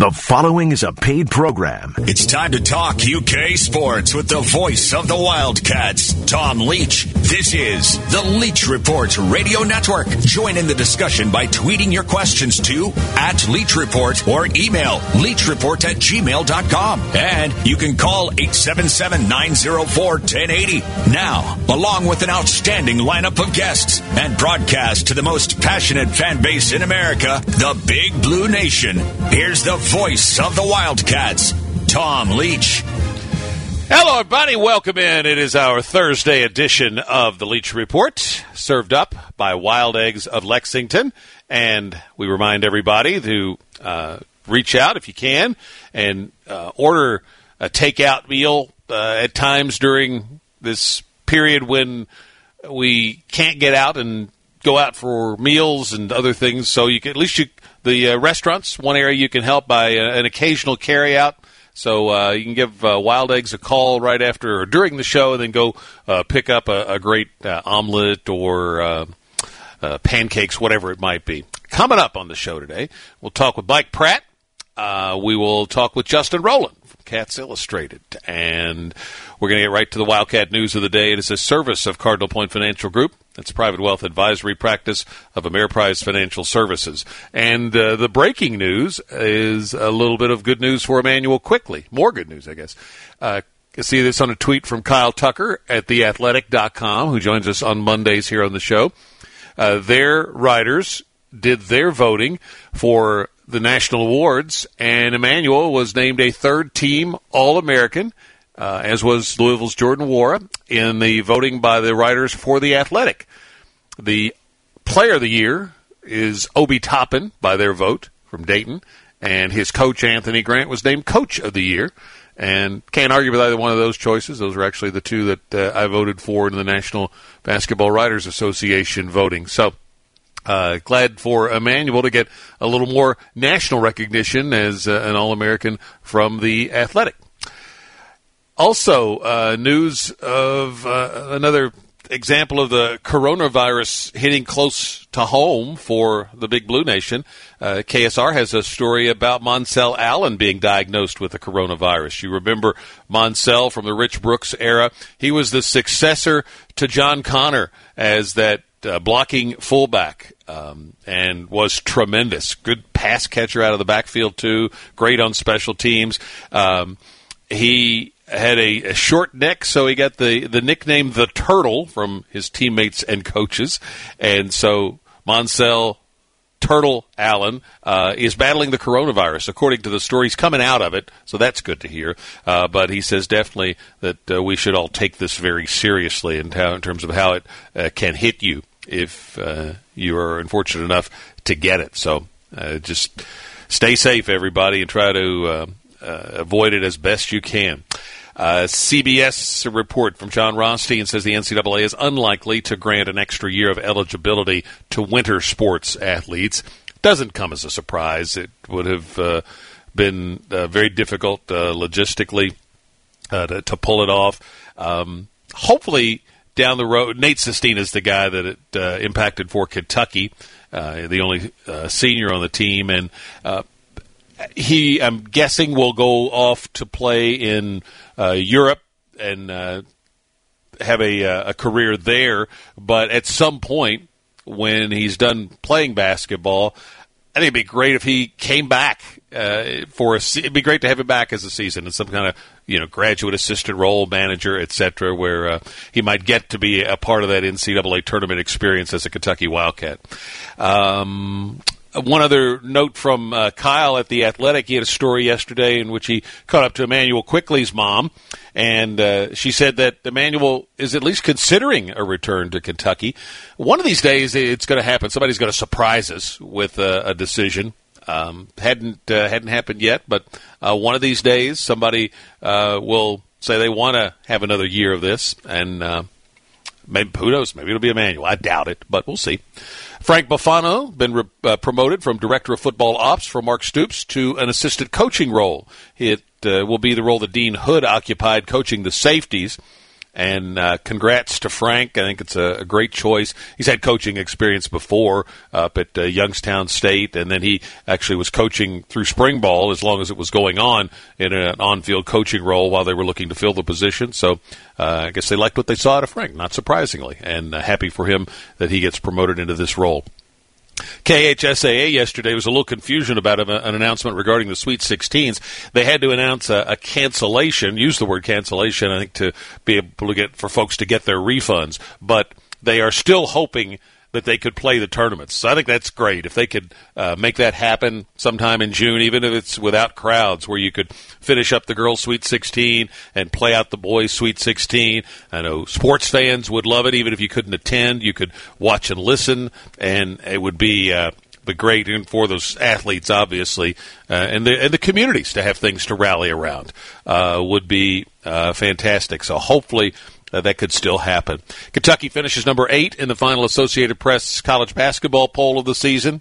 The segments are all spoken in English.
The following is a paid program. It's time to talk UK sports with the voice of the Wildcats, Tom Leach. This is the Leach Report Radio Network. Join in the discussion by tweeting your questions to at Leach Report or email leachreport at gmail.com. And you can call 877-904-1080. Now, along with an outstanding lineup of guests and broadcast to the most passionate fan base in America, the Big Blue Nation. Here's the voice of the Wildcats, Tom Leach. Hello, everybody. Welcome in. It is our Thursday edition of the Leach Report, served up by Wild Eggs of Lexington. And we remind everybody to uh, reach out if you can and uh, order a takeout meal uh, at times during this period when we can't get out and go out for meals and other things. So you can at least you the uh, restaurants one area you can help by uh, an occasional carry out. So uh, you can give uh, Wild Eggs a call right after or during the show, and then go uh, pick up a, a great uh, omelet or pancakes, whatever it might be. Coming up on the show today, we'll talk with Mike Pratt. We will talk with Justin Rowland from Cats Illustrated, and we're going to get right to the Wildcat news of the day. It is a service of Cardinal Point Financial Group. That's private wealth advisory practice of Ameriprise Financial Services. And uh, the breaking news is a little bit of good news for Immanuel Quickley. More good news, I guess. Uh, see this on a tweet from Kyle Tucker at theathletic.com, who joins us on Mondays here on the show. Uh, their writers did their voting for the national awards, and Emmanuel was named a third team All American uh, as was Louisville's Jordan Nwora, in the voting by the writers for The Athletic. The player of the year is Obi Toppin by their vote from Dayton, and his coach, Anthony Grant, was named Coach of the Year. And can't argue with either one of those choices. Those are actually the two that uh, I voted for in the National Basketball Writers Association voting. So, uh, glad for Immanuel to get a little more national recognition as uh, an All American from the Athletic. Also, uh, news of uh, another example of the coronavirus hitting close to home for the Big Blue Nation. Uh, KSR has a story about Moncell Allen being diagnosed with the coronavirus. You remember Monsell from the Rich Brooks era. He was the successor to John Conner as that uh, blocking fullback um, and was tremendous. Good pass catcher out of the backfield, too. Great on special teams. Um, he had a, a, short neck, so he got the, the nickname the Turtle from his teammates and coaches. And so Moncell Turtle Allen uh, is battling the coronavirus, according to the stories coming out of it. So that's good to hear. Uh, but he says definitely that uh, we should all take this very seriously in, how, in terms of how it uh, can hit you if uh, you are unfortunate enough to get it. So uh, just stay safe, everybody, and try to avoid it as best you can. Uh, CBS report from Jon Rothstein says the NCAA is unlikely to grant an extra year of eligibility to winter sports athletes. Doesn't come as a surprise. It would have uh, been uh, very difficult uh, logistically uh, to, to, pull it off. Um, hopefully, down the road, Nate Sestina is the guy that it uh, impacted for Kentucky, the only senior on the team, and he, I'm guessing, will go off to play in uh, Europe and uh, have a, uh, a career there. But at some point, when he's done playing basketball, I think it'd be great if he came back uh, for a. It'd be great to have him back as a season in some kind of you know graduate assistant role, manager, etc., where uh, he might get to be a part of that NCAA tournament experience as a Kentucky Wildcat. Um, one other note from uh, Kyle at the Athletic. He had a story yesterday in which he caught up to Immanuel Quickley's mom, and uh, she said that Immanuel is at least considering a return to Kentucky. One of these days, it's going to happen. Somebody's going to surprise us with a, a decision. Um, hadn't uh, hadn't happened yet, but uh, one of these days, somebody uh, will say they want to have another year of this, and uh, maybe who knows? Maybe it'll be Immanuel. I doubt it, but we'll see. Frank Buffano been re- uh, promoted from director of football ops for Mark Stoops to an assistant coaching role. It uh, will be the role that Dean Hood occupied, coaching the safeties. And uh, congrats to Frank. I think it's a, a, great choice. He's had coaching experience before up at uh, Youngstown State, and then he actually was coaching through spring ball as long as it was going on in an on-field coaching role while they were looking to fill the position. So uh, I guess they liked what they saw out of Frank, not surprisingly, and uh, happy for him that he gets promoted into this role. KHSAA yesterday was a little confusion about an announcement regarding the Sweet 16s. They had to announce a, a, cancellation, use the word cancellation, I think, to be able to get for folks to get their refunds. But they are still hoping that they could play the tournaments. So I think that's great if they could uh, make that happen sometime in June, even if it's without crowds, where you could finish up the girls' Sweet 16 and play out the boys' Sweet 16. I know sports fans would love it, even if you couldn't attend. You could watch and listen, and it would be. Uh, be great and for those athletes, obviously, uh, and the and the communities to have things to rally around uh, would be uh, fantastic. So hopefully uh, that could still happen. Kentucky finishes number eight in the final Associated Press college basketball poll of the season.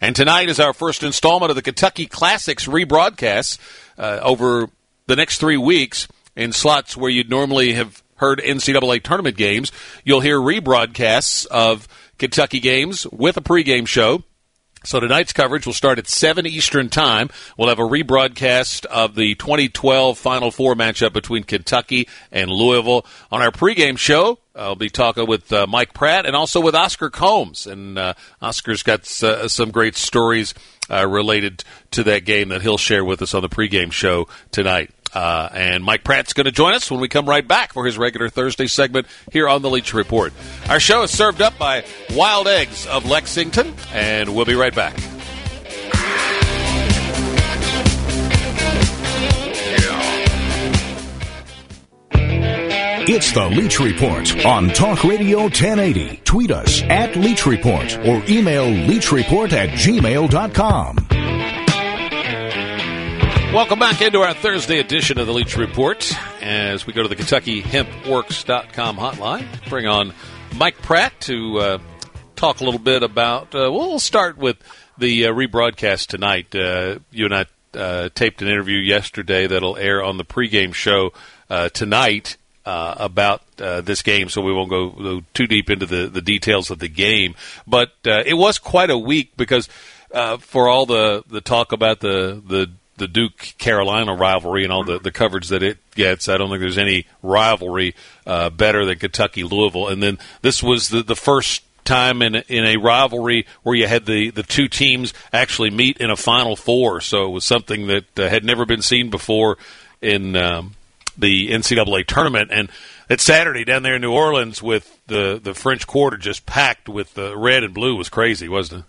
And tonight is our first installment of the Kentucky Classics rebroadcasts uh, over the next three weeks in slots where you'd normally have heard NCAA tournament games. You'll hear rebroadcasts of Kentucky games with a pregame show so tonight's coverage will start at 7 Eastern Time. We'll have a rebroadcast of the 2012 Final Four matchup between Kentucky and Louisville. On our pregame show, I'll be talking with uh, Mike Pratt and also with Oscar Combs. And uh, Oscar's got uh, some great stories uh, related to that game that he'll share with us on the pregame show tonight. Uh, and Mike Pratt's going to join us when we come right back for his regular Thursday segment here on the Leach Report. Our show is served up by Wild Eggs of Lexington, and we'll be right back. It's the Leach Report on Talk Radio 1080. Tweet us at Leach Report or email leachreport at gmail.com. Welcome back into our Thursday edition of the Leach Report as we go to the KentuckyHempWorks.com hotline. Bring on Mike Pratt to uh, talk a little bit about. Uh, we'll start with the uh, rebroadcast tonight. Uh, you and I uh, taped an interview yesterday that'll air on the pregame show uh, tonight. about this game, so we won't go, too deep into the, the details of the game. But it was quite a week because for all the, the talk about the, the the Duke Carolina rivalry and all the, the coverage that it gets. I don't think there's any rivalry uh, better than Kentucky Louisville. And then this was the, the first time in in a rivalry where you had the, the two teams actually meet in a Final Four. So it was something that uh, had never been seen before in um, the NCAA tournament. And it's Saturday down there in New Orleans with the, the French Quarter just packed with the red and blue was crazy, wasn't it?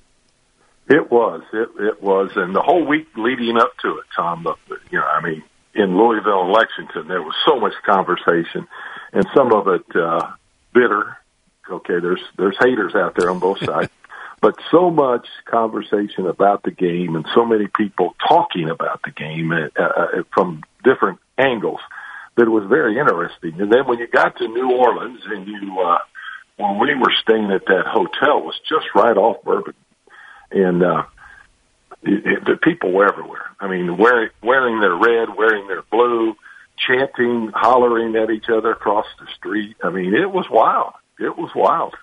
It was. It it was, and the whole week leading up to it, Tom. The, you know, I mean, in Louisville and Lexington, there was so much conversation, and some of it uh, bitter. Okay, there's there's haters out there on both sides, but so much conversation about the game, and so many people talking about the game uh, uh, from different angles that it was very interesting. And then when you got to New Orleans, and you uh, when we were staying at that hotel was just right off Bourbon and uh, it, it, the people were everywhere. I mean, wearing wearing their red, wearing their blue, chanting, hollering at each other across the street. I mean, it was wild. It was wild.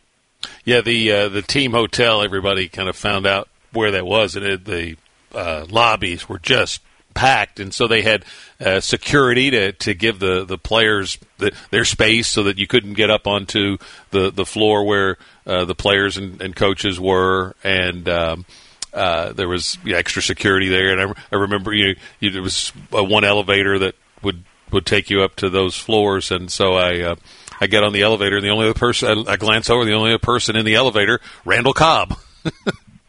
Yeah, the uh, the team hotel. Everybody kind of found out where that was, and it, the uh, lobbies were just packed, and so they had uh, security to to give the the players the, their space so that you couldn't get up onto the the floor where uh, the players and, and, coaches were, and um, uh, there was extra security there. And I, I remember you, you there was one elevator that would would take you up to those floors, and so I. Uh, I get on the elevator, and the only other person I, I glance over, the only other person in the elevator, Randall Cobb.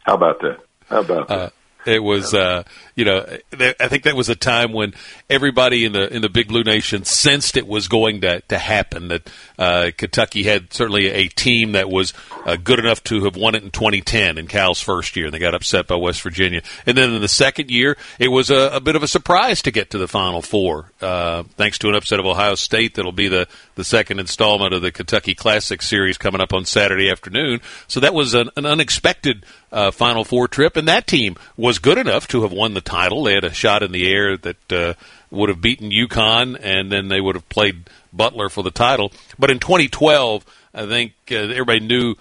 How about that? How about that? It was, uh, you know, I think that was a time when everybody in the in the Big Blue Nation sensed it was going to to happen. That uh, Kentucky had certainly a team that was uh, good enough to have won it in 2010 in Cal's first year, and they got upset by West Virginia. And then in the second year, it was a, a bit of a surprise to get to the Final Four, uh, thanks to an upset of Ohio State. That'll be the the second installment of the Kentucky Classic Series coming up on Saturday afternoon. So that was an, an unexpected uh, Final Four trip, and that team was good enough to have won the title. They had a shot in the air that uh, would have beaten UConn, and then they would have played Butler for the title. But in 2012, I think uh, everybody knew.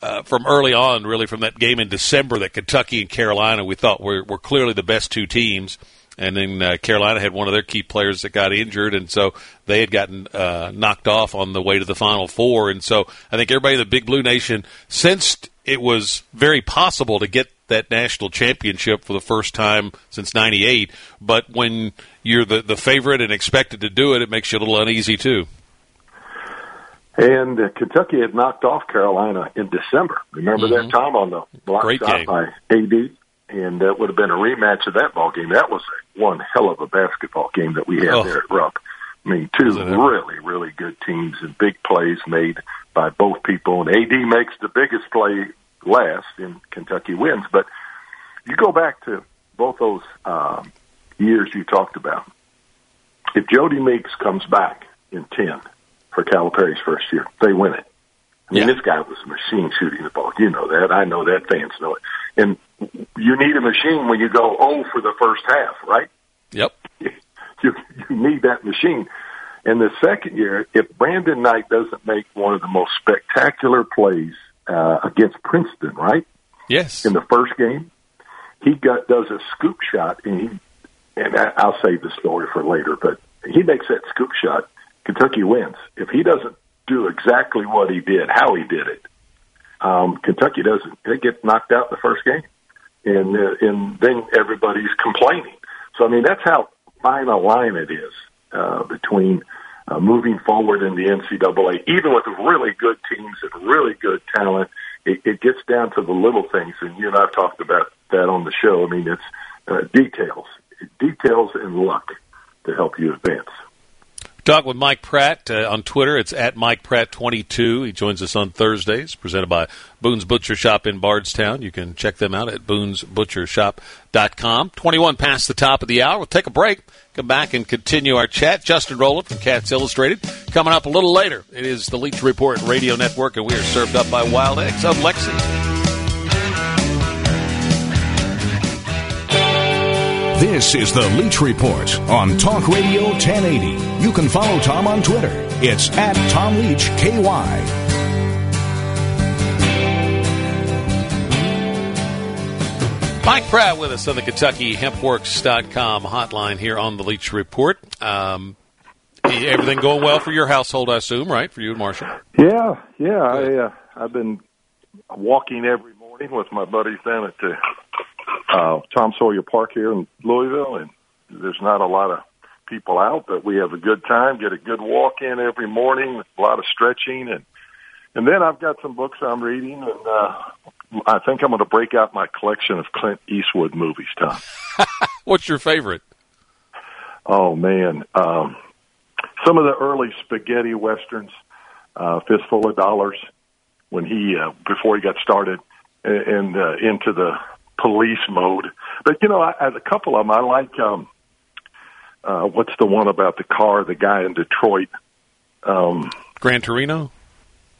Uh, from early on, really from that game in December, that Kentucky and Carolina we thought were, were clearly the best two teams and then uh, Carolina had one of their key players that got injured, and so they had gotten uh, knocked off on the way to the Final Four. And so I think everybody in the Big Blue Nation sensed it was very possible to get that national championship for the first time since '98. But when you're the the favorite and expected to do it, it makes you a little uneasy too. And uh, Kentucky had knocked off Carolina in December. Remember mm-hmm. that time on the block Great shot game. by AD? and that would have been a rematch of that ball game. That was one hell of a basketball game that we had oh. there at Rupp. I mean, two really, really good teams and big plays made by both people. And AD makes the biggest play last, and Kentucky wins. But you go back to both those um, years you talked about. If Jodie Meeks comes back in ten for Calipari's first year, they win it. I mean, yeah. this guy was a machine shooting the ball. You know that. I know that. Fans know it. And you need a machine when you go oh for the first half, right? Yep. You you need that machine. And the second year, if Brandon Knight doesn't make one of the most spectacular plays uh, against Princeton, right? Yes. In the first game, he got does a scoop shot, and he and I, I'll save the story for later. But he makes that scoop shot. Kentucky wins. If he doesn't do exactly what he did, how he did it, um, Kentucky doesn't. They get knocked out in the first game and uh, and then everybody's complaining. So I mean that's how fine a line it is uh, between uh, moving forward in the NCAA, even with really good teams and really good talent. It, it gets down to the little things, and you and I've talked about that on the show. I mean, it's uh, details, details and luck to help you advance. Talk with Mike Pratt uh, on Twitter. It's at Mike Pratt22. He joins us on Thursdays, presented by Boone's Butcher Shop in Bardstown. You can check them out at boonesbutchershop.com. 21 past the top of the hour. We'll take a break, come back and continue our chat. Justin Rowland from Cats Illustrated coming up a little later. It is the Leach Report Radio Network, and we are served up by Wild Eggs of Lexington. This is the Leach Report on Talk Radio 1080. You can follow Tom on Twitter. It's at Tom Leach KY. Mike Pratt with us on the Kentucky Hempworks.com hotline here on the Leach Report. Um, everything going well for your household, I assume, right? For you and Marshall? Yeah, yeah. I, uh, I've been walking every morning with my buddies down at the uh, Tom Sawyer Park here in Louisville, and there's not a lot of people out, but we have a good time. Get a good walk in every morning, a lot of stretching, and and then I've got some books I'm reading, and uh, I think I'm going to break out my collection of Clint Eastwood movies. Tom, what's your favorite? Oh man, um, some of the early spaghetti westerns, uh, Fistful of Dollars, when he uh, before he got started, and, and uh, into the police mode. But you know, I, as a couple of them, I like um, uh, what's the one about the car? The guy in Detroit, um, Gran Torino.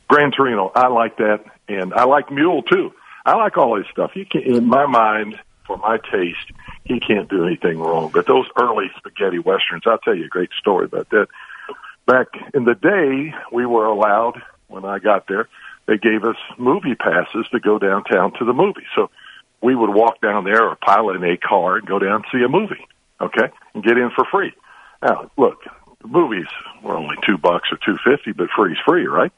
Gran Torino. I like that, and I like Mule too. I like all this stuff. You can, in my mind, for my taste, he can't do anything wrong. But those early spaghetti westerns, I'll tell you a great story about that. Back in the day, we were allowed when I got there. They gave us movie passes to go downtown to the movie. So we would walk down there or pilot in a car and go down and see a movie, okay, and get in for free. Now, look, the movies were only two bucks or two fifty, but free's free, right?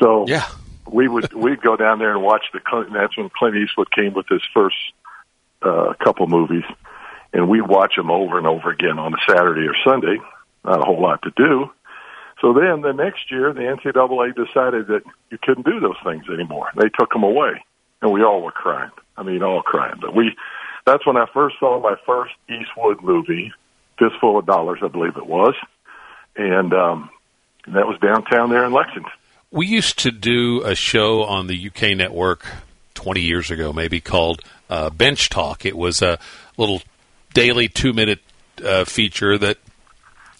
So yeah, we would we'd go down there and watch the. That's when Clint Eastwood came with his first uh, couple movies, and we'd watch them over and over again on a Saturday or Sunday. Not a whole lot to do. So then the next year, the NCAA decided that you couldn't do those things anymore. They took them away, and we all were crying. I mean, all crying. But we, that's when I first saw my first Eastwood movie, Fistful of Dollars, I believe it was. And, um, that was downtown there in Lexington. We used to do a show on the UK network 20 years ago, maybe called uh, Bench Talk. It was a little daily two minute uh, feature that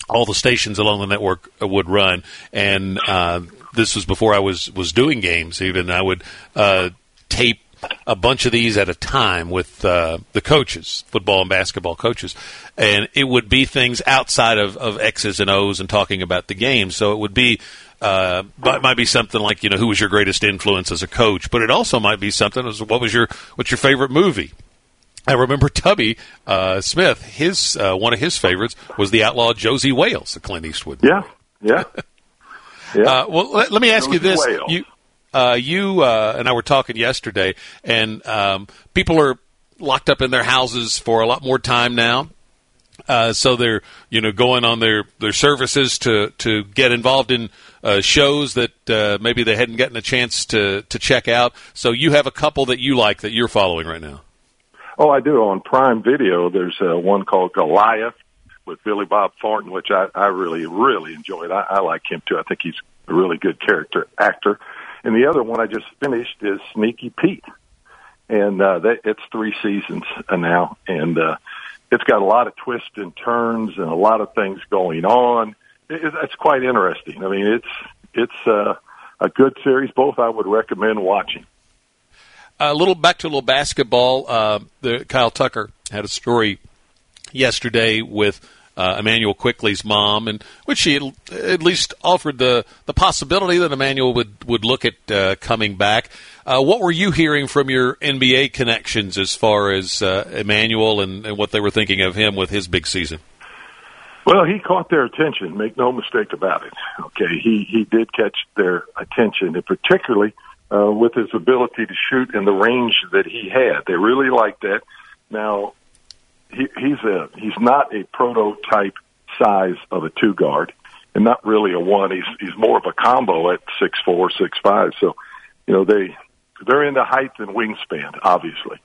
all the stations along the network would run. And uh, this was before I was, was doing games, even. I would uh, tape a bunch of these at a time with uh, the coaches, football and basketball coaches, and it would be things outside of, of X's and O's and talking about the game. So it would be. Uh, but it might be something like you know who was your greatest influence as a coach, but it also might be something as what was your what's your favorite movie, I remember Tubby uh, Smith. His uh, one of his favorites was the outlaw Josey Wales, the Clint Eastwood. Yeah, yeah. yeah. Uh, well, let, let, me ask Josey you this: Wales. you, uh, you uh, and I were talking yesterday, and um, people are locked up in their houses for a lot more time now. Uh, so they're you know going on their, their services to, to get involved in uh, shows that uh, maybe they hadn't gotten a chance to, to check out. So you have a couple that you like that you're following right now. Oh, I do. On Prime Video, there's uh, one called Goliath with Billy Bob Thornton, which I, I really, really enjoyed. I, I like him too. I think he's a really good character actor. And the other one I just finished is Sneaky Pete, and uh, that, it's three seasons now, and uh, it's got a lot of twists and turns and a lot of things going on. It, it's quite interesting. I mean, it's it's uh, a good series. Both I would recommend watching. A little back to a little basketball. Uh, the Kyle Tucker had a story yesterday with uh, Immanuel Quickley's mom, and which she at least offered the the possibility that Immanuel would would look at uh, coming back. Uh, what were you hearing from your NBA connections as far as uh, Immanuel and, and what they were thinking of him with his big season? Well, he caught their attention. Make no mistake about it. Okay, he he did catch their attention, and particularly uh, with his ability to shoot in the range that he had. They really liked that. Now, he, he's a he's not a prototype size of a two guard, and not really a one. He's he's more of a combo at six four, six five. So, you know, they they're into height and wingspan, obviously,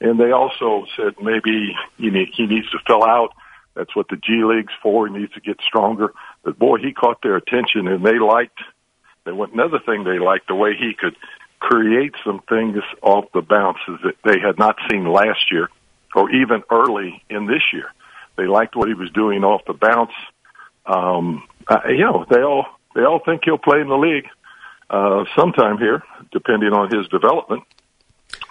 and they also said maybe he need, he needs to fill out. That's what the G League's for. He needs to get stronger. But boy, he caught their attention, and they liked and another thing they liked the way he could create some things off the bounces that they had not seen last year or even early in this year. They liked what he was doing off the bounce. Um, uh, you know, they all they all think he'll play in the league uh, sometime here, depending on his development.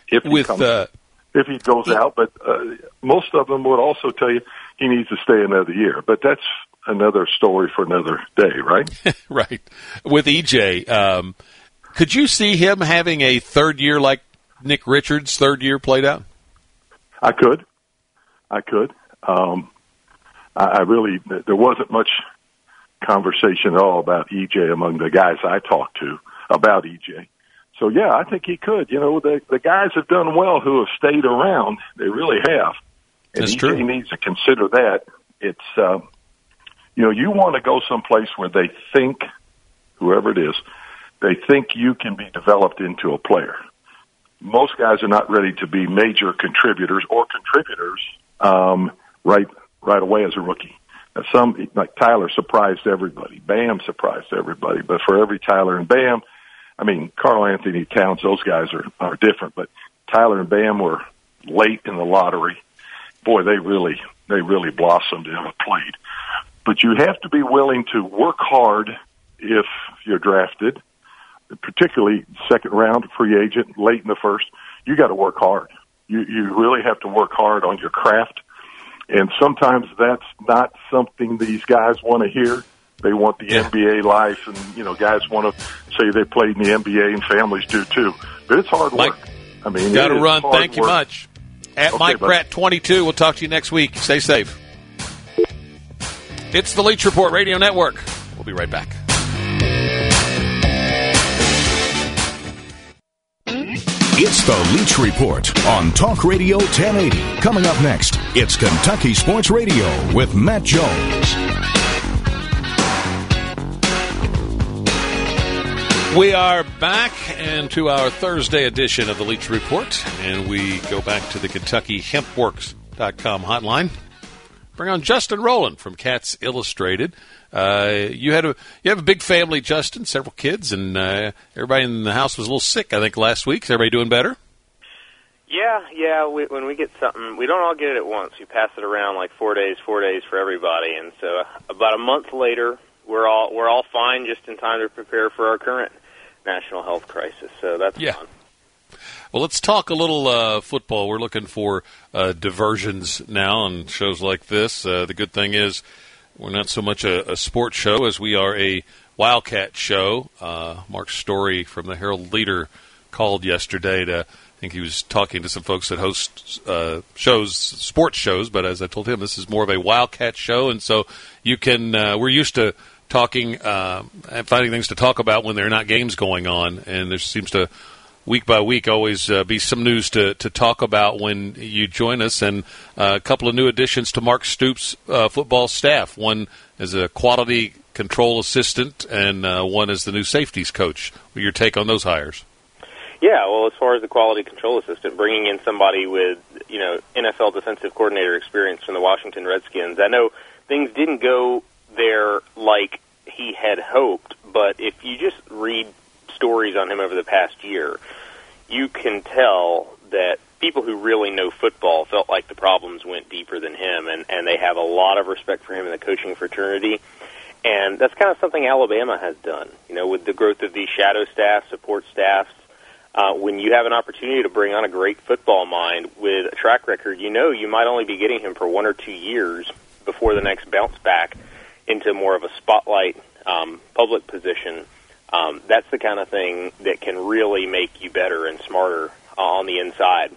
If he with comes, uh, if he goes out, but uh, most of them would also tell you he needs to stay another year. But that's another story for another day, right? right. With EJ, um, could you see him having a third year like Nick Richards' third year played out? I could. I could. Um, I, I really, there wasn't much conversation at all about EJ among the guys I talked to about EJ. So yeah, I think he could. You know, the the guys have done well who have stayed around. They really have. And That's EJ true. needs to consider that. It's uh, you know, you want to go someplace where they think, whoever it is, they think you can be developed into a player. Most guys are not ready to be major contributors or contributors um, right right away as a rookie. Now, some like Tyler surprised everybody. Bam surprised everybody. But for every Tyler and Bam, I mean Karl-Anthony Towns, those guys are are different. But Tyler and Bam were late in the lottery. Boy, they really they really blossomed and played. But you have to be willing to work hard if you're drafted, particularly second round free agent, late in the first. You got to work hard. You you really have to work hard on your craft, and sometimes that's not something these guys want to hear. They want the yeah. NBA life, and you know, guys want to say they played in the NBA, and families do too. But it's hard Mike, work. I mean, got to run. Thank you much. At Okay, Mike. Pratt twenty two. We'll talk to you next week. Stay safe. It's the Leach Report Radio Network. We'll be right back. It's the Leach Report on Talk Radio 1080. Coming up next, it's Kentucky Sports Radio with Matt Jones. We are back and to our Thursday edition of the Leach Report, and we go back to the Kentucky HempWorks.com hotline. Bring on Justin Rowland from Cats Illustrated. Uh, you had a you have a big family, Justin, several kids, and uh, everybody in the house was a little sick. I think last week. Is everybody doing better? Yeah, yeah. We, when we get something, we don't all get it at once. We pass it around like four days, four days for everybody, and so about a month later, we're all we're all fine, just in time to prepare for our current national health crisis. So that's Yeah. fun. Well, let's talk a little uh, football. We're looking for uh, diversions now on shows like this. Uh, the good thing is we're not so much a, a sports show as we are a Wildcat show. Uh, Mark Story from the Herald Leader called yesterday to. I think he was talking to some folks that host uh, shows, sports shows. But as I told him, this is more of a Wildcat show, and so you can. Uh, we're used to talking uh, and finding things to talk about when there are not games going on, and there seems to week by week always uh, be some news to, to talk about when you join us, and uh, a couple of new additions to Mark Stoops' uh, football staff. One as a quality control assistant, and uh, one as the new safeties coach. Your take on those hires? Yeah, well, as far as the quality control assistant, bringing in somebody with you know NFL defensive coordinator experience from the Washington Redskins, I know things didn't go there like he had hoped, but if you just read stories on him over the past year, you can tell that people who really know football felt like the problems went deeper than him, and, and they have a lot of respect for him in the coaching fraternity. And that's kind of something Alabama has done, you know, with the growth of these shadow staff, support staffs. Uh, when you have an opportunity to bring on a great football mind with a track record, you know you might only be getting him for one or two years before the next bounce back into more of a spotlight um, public position um, that's the kind of thing that can really make you better and smarter on the inside.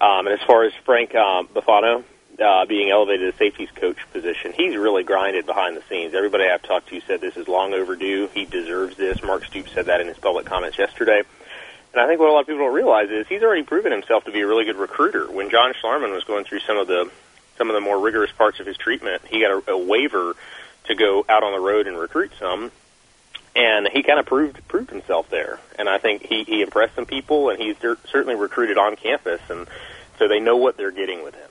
Um, and as far as Frank um, Buffano uh, being elevated to safeties coach position, he's really grinded behind the scenes. Everybody I've talked to said this is long overdue. He deserves this. Mark Stoops said that in his public comments yesterday. And I think what a lot of people don't realize is he's already proven himself to be a really good recruiter. When John Schlarman was going through some of the some of the more rigorous parts of his treatment, he got a, a waiver to go out on the road and recruit some and he kind of proved proved himself there. And I think he he impressed some people, and he's certainly recruited on campus, and so they know what they're getting with him.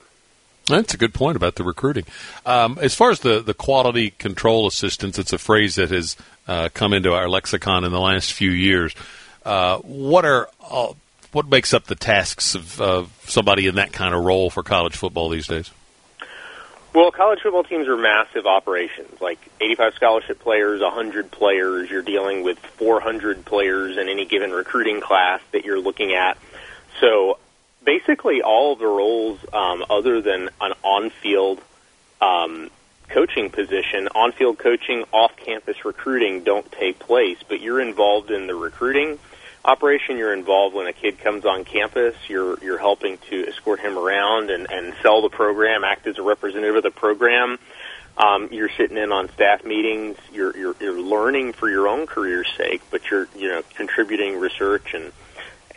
That's a good point about the recruiting. Um, as far as the, the quality control assistance, it's a phrase that has uh, come into our lexicon in the last few years. Uh, what are uh, what makes up the tasks of, of somebody in that kind of role for college football these days? Well, college football teams are massive operations, like 85 scholarship players, 100 players. You're dealing with 400 players in any given recruiting class that you're looking at. So basically, all the roles, um, other than an on-field um, coaching position, on-field coaching, off-campus recruiting don't take place, but you're involved in the recruiting – operation you're involved when a kid comes on campus you're you're helping to escort him around and and sell the program act as a representative of the program. Um, you're sitting in on staff meetings you're, you're you're learning for your own career's sake but you're you know contributing research and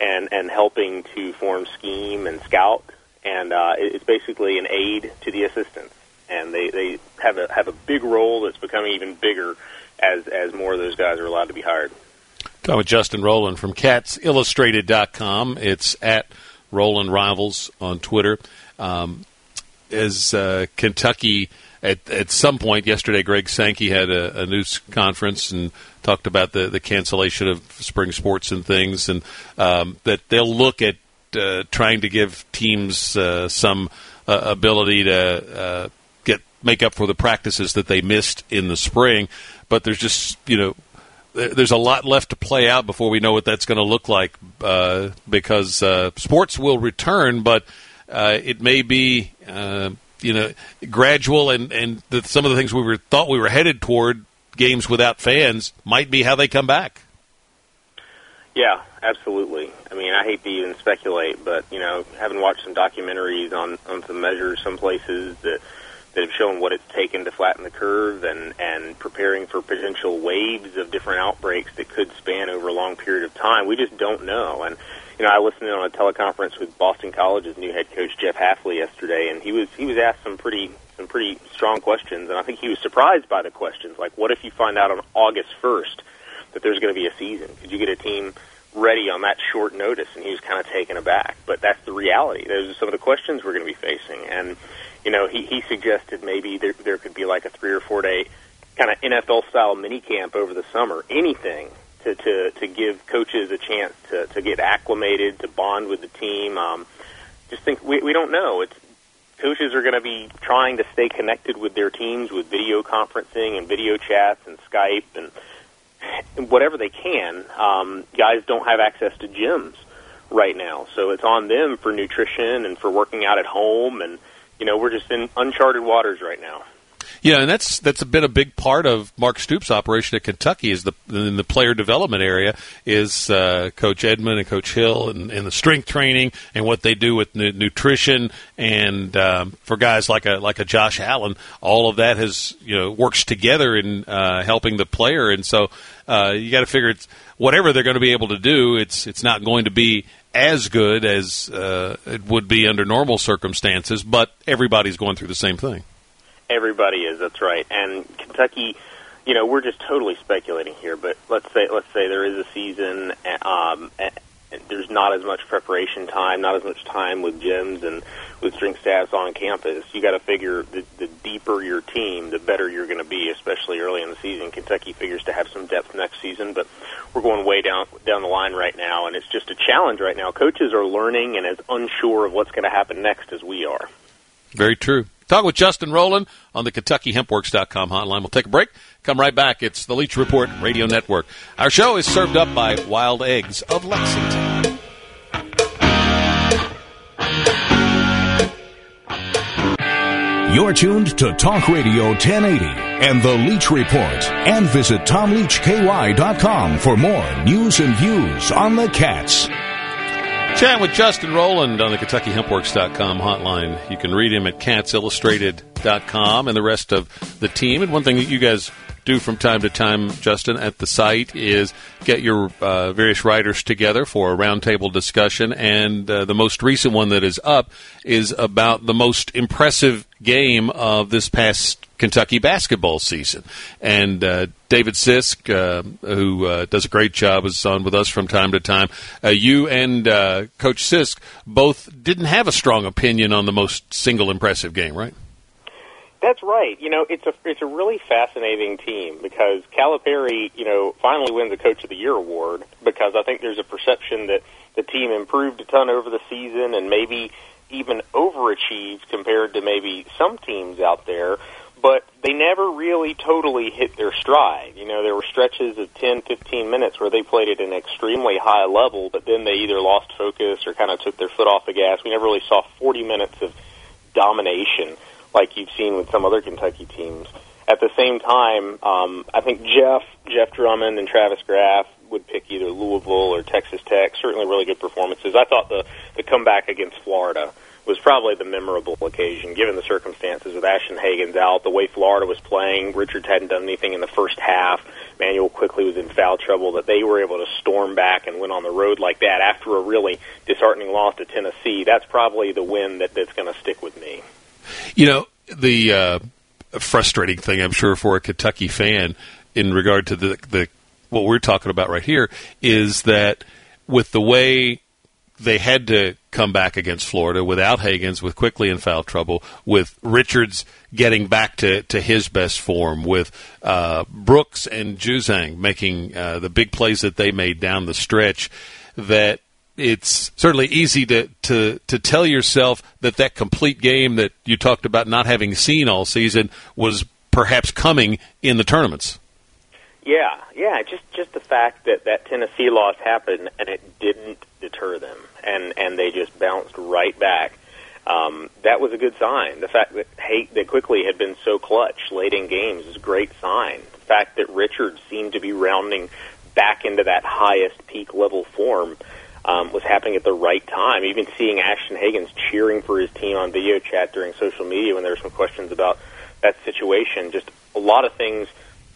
and and helping to form scheme and scout. And uh, it's basically an aid to the assistants and they they have a have a big role that's becoming even bigger as as more of those guys are allowed to be hired Talking with Justin Rowland from CatsIllustrated.com. It's at Rowland Rivals on Twitter. Um, as uh, Kentucky, at, at some point yesterday, Greg Sankey had a, a, news conference and talked about the, the cancellation of spring sports and things, and um, that they'll look at uh, trying to give teams uh, some uh, ability to uh, get make up for the practices that they missed in the spring. But there's just you know there's a lot left to play out before we know what that's going to look like uh, because uh, sports will return, but uh, it may be uh, you know gradual and and the, some of the things we were thought we were headed toward games without fans might be how they come back. Yeah, absolutely. I mean, I hate to even speculate, but you know, having watched some documentaries on on some measures, some places that that have shown what it's taken to flatten the curve and, and preparing for potential waves of different outbreaks that could span over a long period of time. We just don't know. And, you know, I listened in on a teleconference with Boston College's new head coach, Jeff Hafley, yesterday, and he was, he was asked some pretty, some pretty strong questions, and I think he was surprised by the questions. Like, what if you find out on August 1st that there's going to be a season? Could you get a team ready on that short notice? And he was kind of taken aback. But that's the reality. Those are some of the questions we're going to be facing. And, you know, he, he suggested maybe there, there could be like a three or four day kind of NFL style mini camp over the summer, anything to, to, to give coaches a chance to, to get acclimated, to bond with the team. Um, just think we, we don't know. It's, coaches are going to be trying to stay connected with their teams with video conferencing and video chats and Skype and, and whatever they can. Um, guys don't have access to gyms right now. So it's on them for nutrition and for working out at home, and you know we're just in uncharted waters right now. Yeah, and that's that's been a big part of Mark Stoops' operation at Kentucky is the in the player development area is uh, Coach Edmond and Coach Hill and, and, the strength training and what they do with nu- nutrition and um, for guys like a like a Josh Allen, all of that has you know works together in uh, helping the player, and so uh, you got to figure it's whatever they're going to be able to do. It's it's not going to be as good as uh, it would be under normal circumstances, but everybody's going through the same thing. Everybody is. That's right. And Kentucky, you know, we're just totally speculating here. But let's say let's say there is a season. Um, there's not as much preparation time, not as much time with gyms and with strength staffs on campus. You got to figure the, the deeper your team, the better you're going to be, especially early in the season. Kentucky figures to have some depth next season, but we're going way down down the line right now, and it's just a challenge right now. Coaches are learning and as unsure of what's going to happen next as we are. Very true. Talk with Justin Rowland on the KentuckyHempWorks.com hotline. We'll take a break. Come right back. It's the Leach Report Radio Network. Our show is served up by Wild Eggs of Lexington. You're tuned to Talk Radio 1080 and the Leach Report. And visit TomLeachKY.com for more news and views on the Cats. Chat with Justin Rowland on the KentuckyHempWorks.com hotline. You can read him at CatsIllustrated.com and the rest of the team. And one thing that you guys do from time to time, Justin, at the site is get your uh, various writers together for a roundtable discussion. And uh, the most recent one that is up is about the most impressive game of this past Kentucky basketball season. And uh, David Sisk, uh, who uh, does a great job, is on with us from time to time. Uh, you and Coach Sisk both didn't have a strong opinion on the most single impressive game, right? That's right. You know, it's a it's a really fascinating team because Calipari, you know, finally wins the Coach of the Year award because I think there's a perception that the team improved a ton over the season and maybe even overachieved compared to maybe some teams out there but they never really totally hit their stride. You know, there were stretches of 10, 15 minutes where they played at an extremely high level, but then they either lost focus or kind of took their foot off the gas. We never really saw 40 minutes of domination like you've seen with some other Kentucky teams. At the same time, um, I think Jeff, Jeff Drummond and Travis Graf would pick either Louisville or Texas Tech. Certainly really good performances. I thought the, the comeback against Florida – was probably the memorable occasion, given the circumstances with Ashton Hagans out, the way Florida was playing. Richards hadn't done anything in the first half. Manuel Quickley was in foul trouble. That they were able to storm back and win on the road like that after a really disheartening loss to Tennessee. That's probably the win that, that's going to stick with me. You know the uh, frustrating thing, I'm sure, for a Kentucky fan in regard to the the what we're talking about right here is that with the way they had to come back against Florida without Hagans, with Quickley in foul trouble, with Richards getting back to, to his best form, with uh, Brooks and Juzang making uh, the big plays that they made down the stretch, that it's certainly easy to, to, to tell yourself that that complete game that you talked about not having seen all season was perhaps coming in the tournaments. Yeah, yeah, just just the fact that that Tennessee loss happened and it didn't deter them, and and they just bounced right back. Um, that was a good sign. The fact that Hate that Quickley had been so clutch late in games is a great sign. The fact that Richards seemed to be rounding back into that highest peak level form um, was happening at the right time. Even seeing Ashton Hagans cheering for his team on video chat during social media when there were some questions about that situation, just a lot of things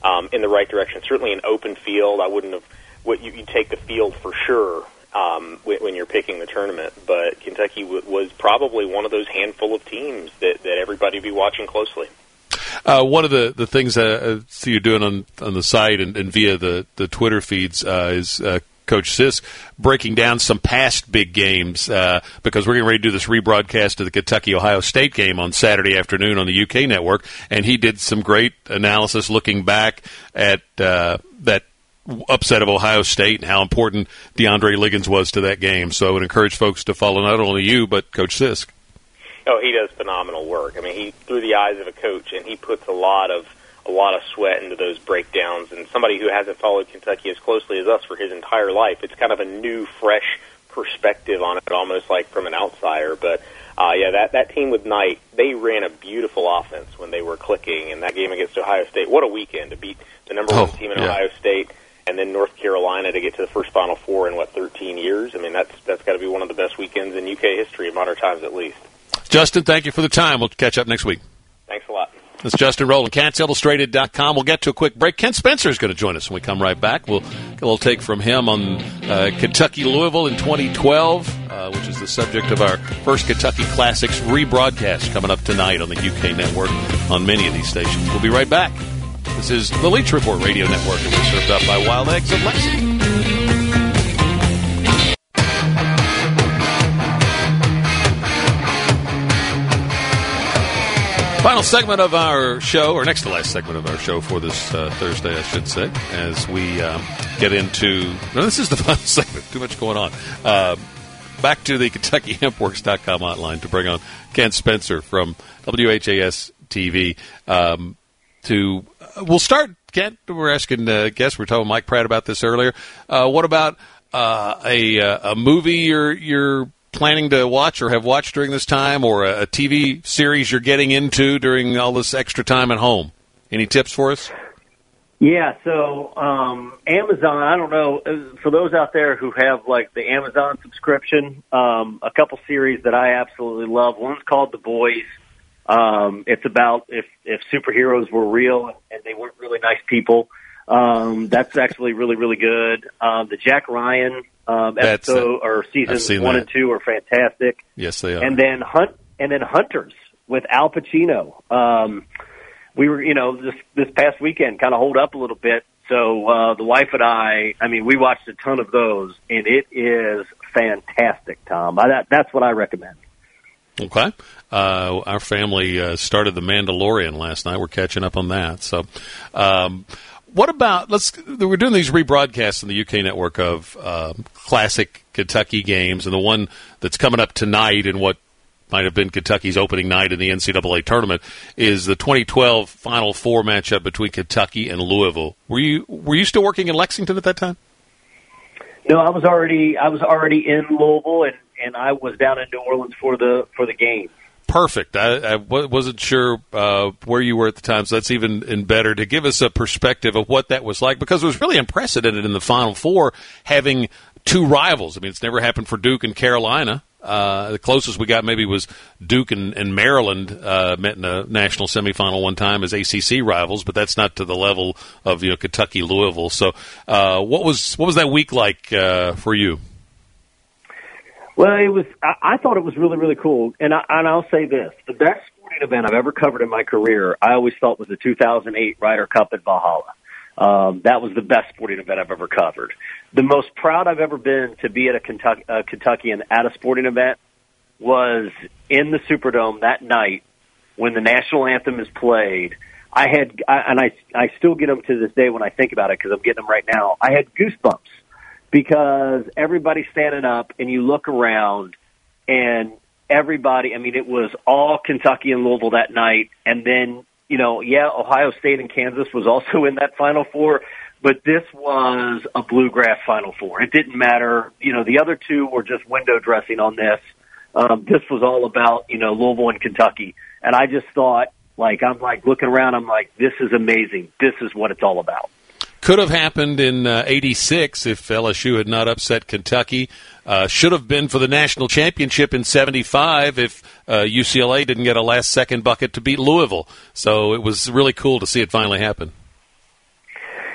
um, in the right direction. Certainly, an open field, I wouldn't have. What you, you take the field for sure um, when, when you're picking the tournament, but Kentucky w- was probably one of those handful of teams that that everybody would be watching closely. Uh, one of the, the things that I see you're doing on, on the site and, and via the, the Twitter feeds uh, is uh, Coach Sisk breaking down some past big games uh, because we're getting ready to do this rebroadcast of the Kentucky Ohio State game on Saturday afternoon on the UK network, and he did some great analysis looking back at uh, that upset of Ohio State and how important DeAndre Liggins was to that game. So I would encourage folks to follow not only you but Coach Sisk. Oh, he does phenomenal work. I mean, he through the eyes of a coach, and he puts a lot of a lot of sweat into those breakdowns. And somebody who hasn't followed Kentucky as closely as us for his entire life, it's kind of a new, fresh perspective on it, almost like from an outsider. But uh, yeah, that that team with Knight, they ran a beautiful offense when they were clicking, and that game against Ohio State, what a weekend to beat the number one Oh, team in yeah. Ohio State, and then North Carolina to get to the first Final Four in what 13 years. I mean, that's that's got to be one of the best weekends in UK history in modern times, at least. Justin, thank you for the time. We'll catch up next week. Thanks a lot. That's Justin Rowland, CatsIllustrated.com. We'll get to a quick break. Kent Spencer is going to join us when we come right back. We'll get a little take from him on uh, Kentucky Louisville in 2012, uh, which is the subject of our first Kentucky Classics rebroadcast coming up tonight on the UK network on many of these stations. We'll be right back. This is the Leach Report Radio Network, and we're served up by Wild Eggs of Lexington. Final segment of our show, or next to last segment of our show for this uh, Thursday, I should say, as we um, get into. No, this is the final segment. Too much going on. Uh, back to the KentuckyHempWorks.com hotline to bring on Kent Spencer from WHAS TV. Um, to uh, we'll start. Kent, we're asking uh, guests. We are talking Mike Pratt about this earlier. Uh, what about uh, a a movie you're you're planning to watch or have watched during this time, or a, a TV series you're getting into during all this extra time at home? Any tips for us? Yeah, so um, Amazon, I don't know, uh, for those out there who have like the Amazon subscription, um, a couple series that I absolutely love. One's called The Boys. Um, it's about if, if superheroes were real and they weren't really nice people. Um, that's actually really, really good. Um, the Jack Ryan um, episode or I've season one that. and two are fantastic Yes, they are. and then Hunt and then Hunters with Al Pacino. Um, we were, you know, this this past weekend kind of hold up a little bit. So uh, the wife and I, I mean, we watched a ton of those, and it is fantastic, Tom. I, that, that's what I recommend. Okay. Uh, our family uh, started The Mandalorian last night. We're catching up on that. So, um, what about let's? We're doing these rebroadcasts in the UK network of um, classic Kentucky games, and the one that's coming up tonight and what might have been Kentucky's opening night in the NCAA tournament is the 2012 Final Four matchup between Kentucky and Louisville. Were you were you still working in Lexington at that time? No, I was already I was already in Louisville, and and I was down in New Orleans for the for the game. Perfect. I, I wasn't sure uh, where you were at the time, so that's even better to give us a perspective of what that was like because it was really unprecedented in the Final Four having two rivals. I mean, it's never happened for Duke and Carolina. Uh, the closest we got maybe was Duke and, and Maryland uh, met in a national semifinal one time as ACC rivals, but that's not to the level of you know Kentucky Louisville. So, uh, what was what was that week like uh, for you? Well, it was. I, I thought it was really, really cool. And I, and I'll say this: the best sporting event I've ever covered in my career, I always thought was the 2008 Ryder Cup at Valhalla. Um, that was the best sporting event I've ever covered. The most proud I've ever been to be at a Kentucky, uh, Kentuckian at a sporting event was in the Superdome that night when the national anthem is played. I had, I, and I, I still get them to this day when I think about it because I'm getting them right now. I had goosebumps because everybody's standing up and you look around and everybody, I mean, it was all Kentucky and Louisville that night. And then, you know, yeah, Ohio State and Kansas was also in that Final Four, but this was a bluegrass Final Four. It didn't matter. You know, the other two were just window dressing on this. Um, this was all about, you know, Louisville and Kentucky. And I just thought, like, I'm like looking around, I'm like, this is amazing. This is what it's all about. Could have happened in uh, 86 if LSU had not upset Kentucky. Uh, should have been for the national championship in 75 if uh, UCLA didn't get a last second bucket to beat Louisville. So it was really cool to see it finally happen.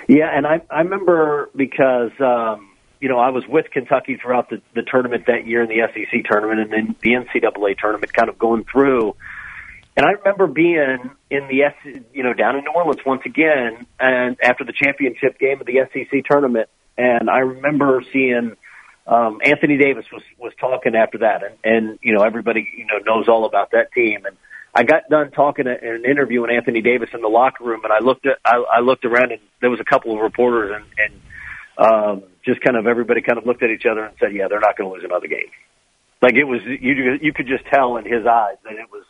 Yeah, and I I remember because um, you know I was with Kentucky throughout the, the tournament that year in the SEC tournament and then the NCAA tournament, kind of going through. And I remember being in the S, you know, down in New Orleans once again, and after the championship game of the SEC tournament, and I remember seeing um, Anthony Davis was was talking after that, and and you know everybody you know knows all about that team, and I got done talking in an interview with Anthony Davis in the locker room, and I looked at I, I looked around, and there was a couple of reporters, and and um, just kind of everybody kind of looked at each other and said, "Yeah, they're not going to lose another game." Like it was, you you could just tell in his eyes that it was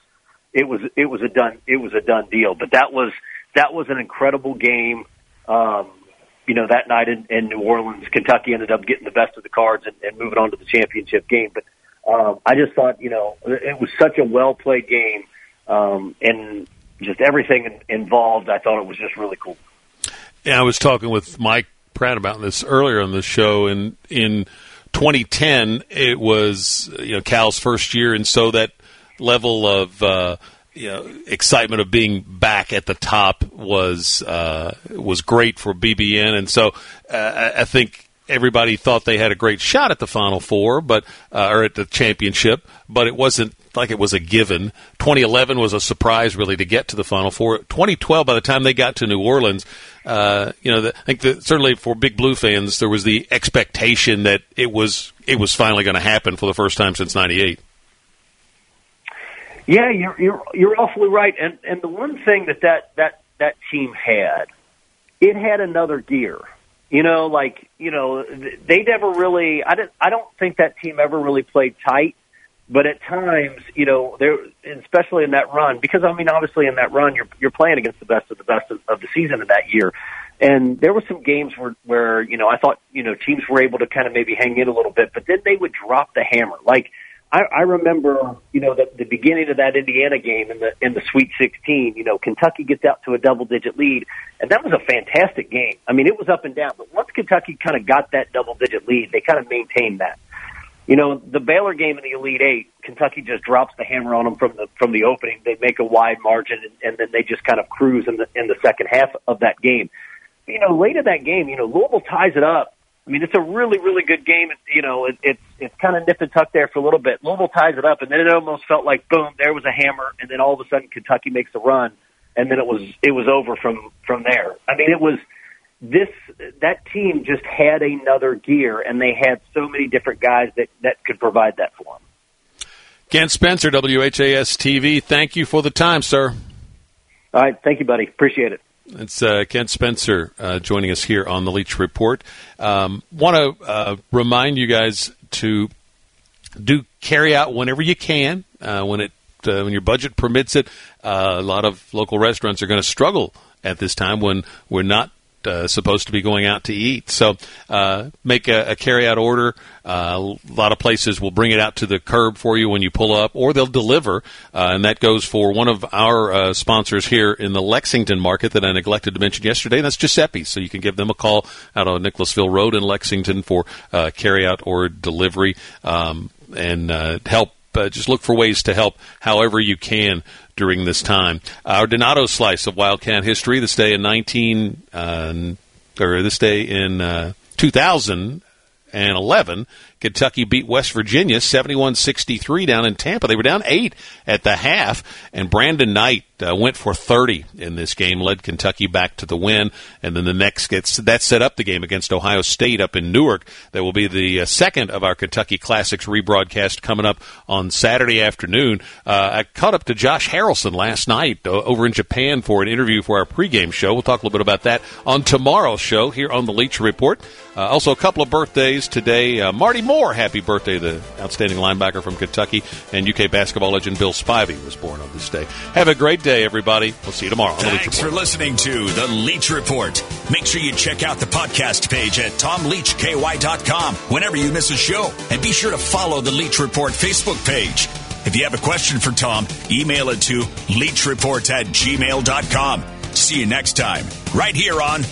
it was it was a done it was a done deal. But that was that was an incredible game. Um, you know, that night in, in New Orleans, Kentucky ended up getting the best of the cards and, and moving on to the championship game. But um, I just thought, you know, it was such a well played game, um, and just everything involved. I thought it was just really cool. Yeah, I was talking with Mike Pratt about this earlier on the show, and in 2010, it was you know Cal's first year, and so that level of uh, you know excitement of being back at the top was uh, was great for BBN, and so uh, I think everybody thought they had a great shot at the Final Four, but uh, or at the championship, but it wasn't like it was a given. 2011 was a surprise, really, to get to the Final Four. 2012, by the time they got to New Orleans, uh, you know, the, I think that certainly for Big Blue fans, there was the expectation that it was it was finally going to happen for the first time since '98. Yeah, you're you're you're awfully right. And and the one thing that that that that team had, it had another gear. You know, like you know, they never really. I didn't. I don't think that team ever really played tight. But at times, you know, there, especially in that run, because I mean, obviously in that run, you're you're playing against the best of the best of, of the season of that year. And there were some games where, where you know, I thought, you know, teams were able to kind of maybe hang in a little bit, but then they would drop the hammer. Like I, I remember, you know, the, the beginning of that Indiana game in the in the Sweet 16. You know, Kentucky gets out to a double digit lead, and that was a fantastic game. I mean, it was up and down, but once Kentucky kind of got that double digit lead, they kind of maintained that. You know, the Baylor game in the Elite Eight, Kentucky just drops the hammer on them from the from the opening. They make a wide margin, and, and then they just kind of cruise in the in the second half of that game. You know, late in that game, you know, Louisville ties it up I mean, it's a really, really good game. It, you know, it, it's it's kind of nip and tuck there for a little bit. Louisville ties it up, and then it almost felt like boom, there was a hammer, and then all of a sudden Kentucky makes a run, and then it was it was over from from there. I mean, it was this that team just had another gear, and they had so many different guys that that could provide that for them. Kent Spencer, WHAS TV. Thank you for the time, sir. All right, thank you, buddy. Appreciate it. It's uh, Kent Spencer uh, joining us here on the Leach Report. Um, Want to uh, remind you guys to do carry out whenever you can, uh, when it uh, when your budget permits it. Uh, a lot of local restaurants are going to struggle at this time when we're not uh, supposed to be going out to eat. So uh, make a, a carry-out order. Uh, a lot of places will bring it out to the curb for you when you pull up, or they'll deliver. Uh, and that goes for one of our uh, sponsors here in the Lexington market that I neglected to mention yesterday, and that's Giuseppe. So you can give them a call out on Nicholasville Road in Lexington for uh, carry-out or delivery um, and help uh, just look for ways to help however you can during this time. Our Donato slice of Wildcat history this day in 19 uh, or this day in uh, 2011 Kentucky beat West Virginia 71-63 down in Tampa. They were down 8 at the half and Brandon Knight uh, went for 30 in this game, led Kentucky back to the win, and then the next gets that set up the game against Ohio State up in Newark. That will be the uh, second of our Kentucky Classics rebroadcast coming up on Saturday afternoon. Uh, I caught up to Josh Harrelson last night uh, over in Japan for an interview for our pregame show. We'll talk a little bit about that on tomorrow's show here on the Leach Report. Uh, also, a couple of birthdays today. Uh, Marty Moore, happy birthday, the outstanding linebacker from Kentucky, and UK basketball legend Bill Spivey was born on this day. Have a great day, everybody. We'll see you tomorrow. Thanks for listening to The Leach Report. Make sure you check out the podcast page at tomleachky.com whenever you miss a show. And be sure to follow The Leach Report Facebook page. If you have a question for Tom, email it to leachreport at gmail.com. See you next time, right here on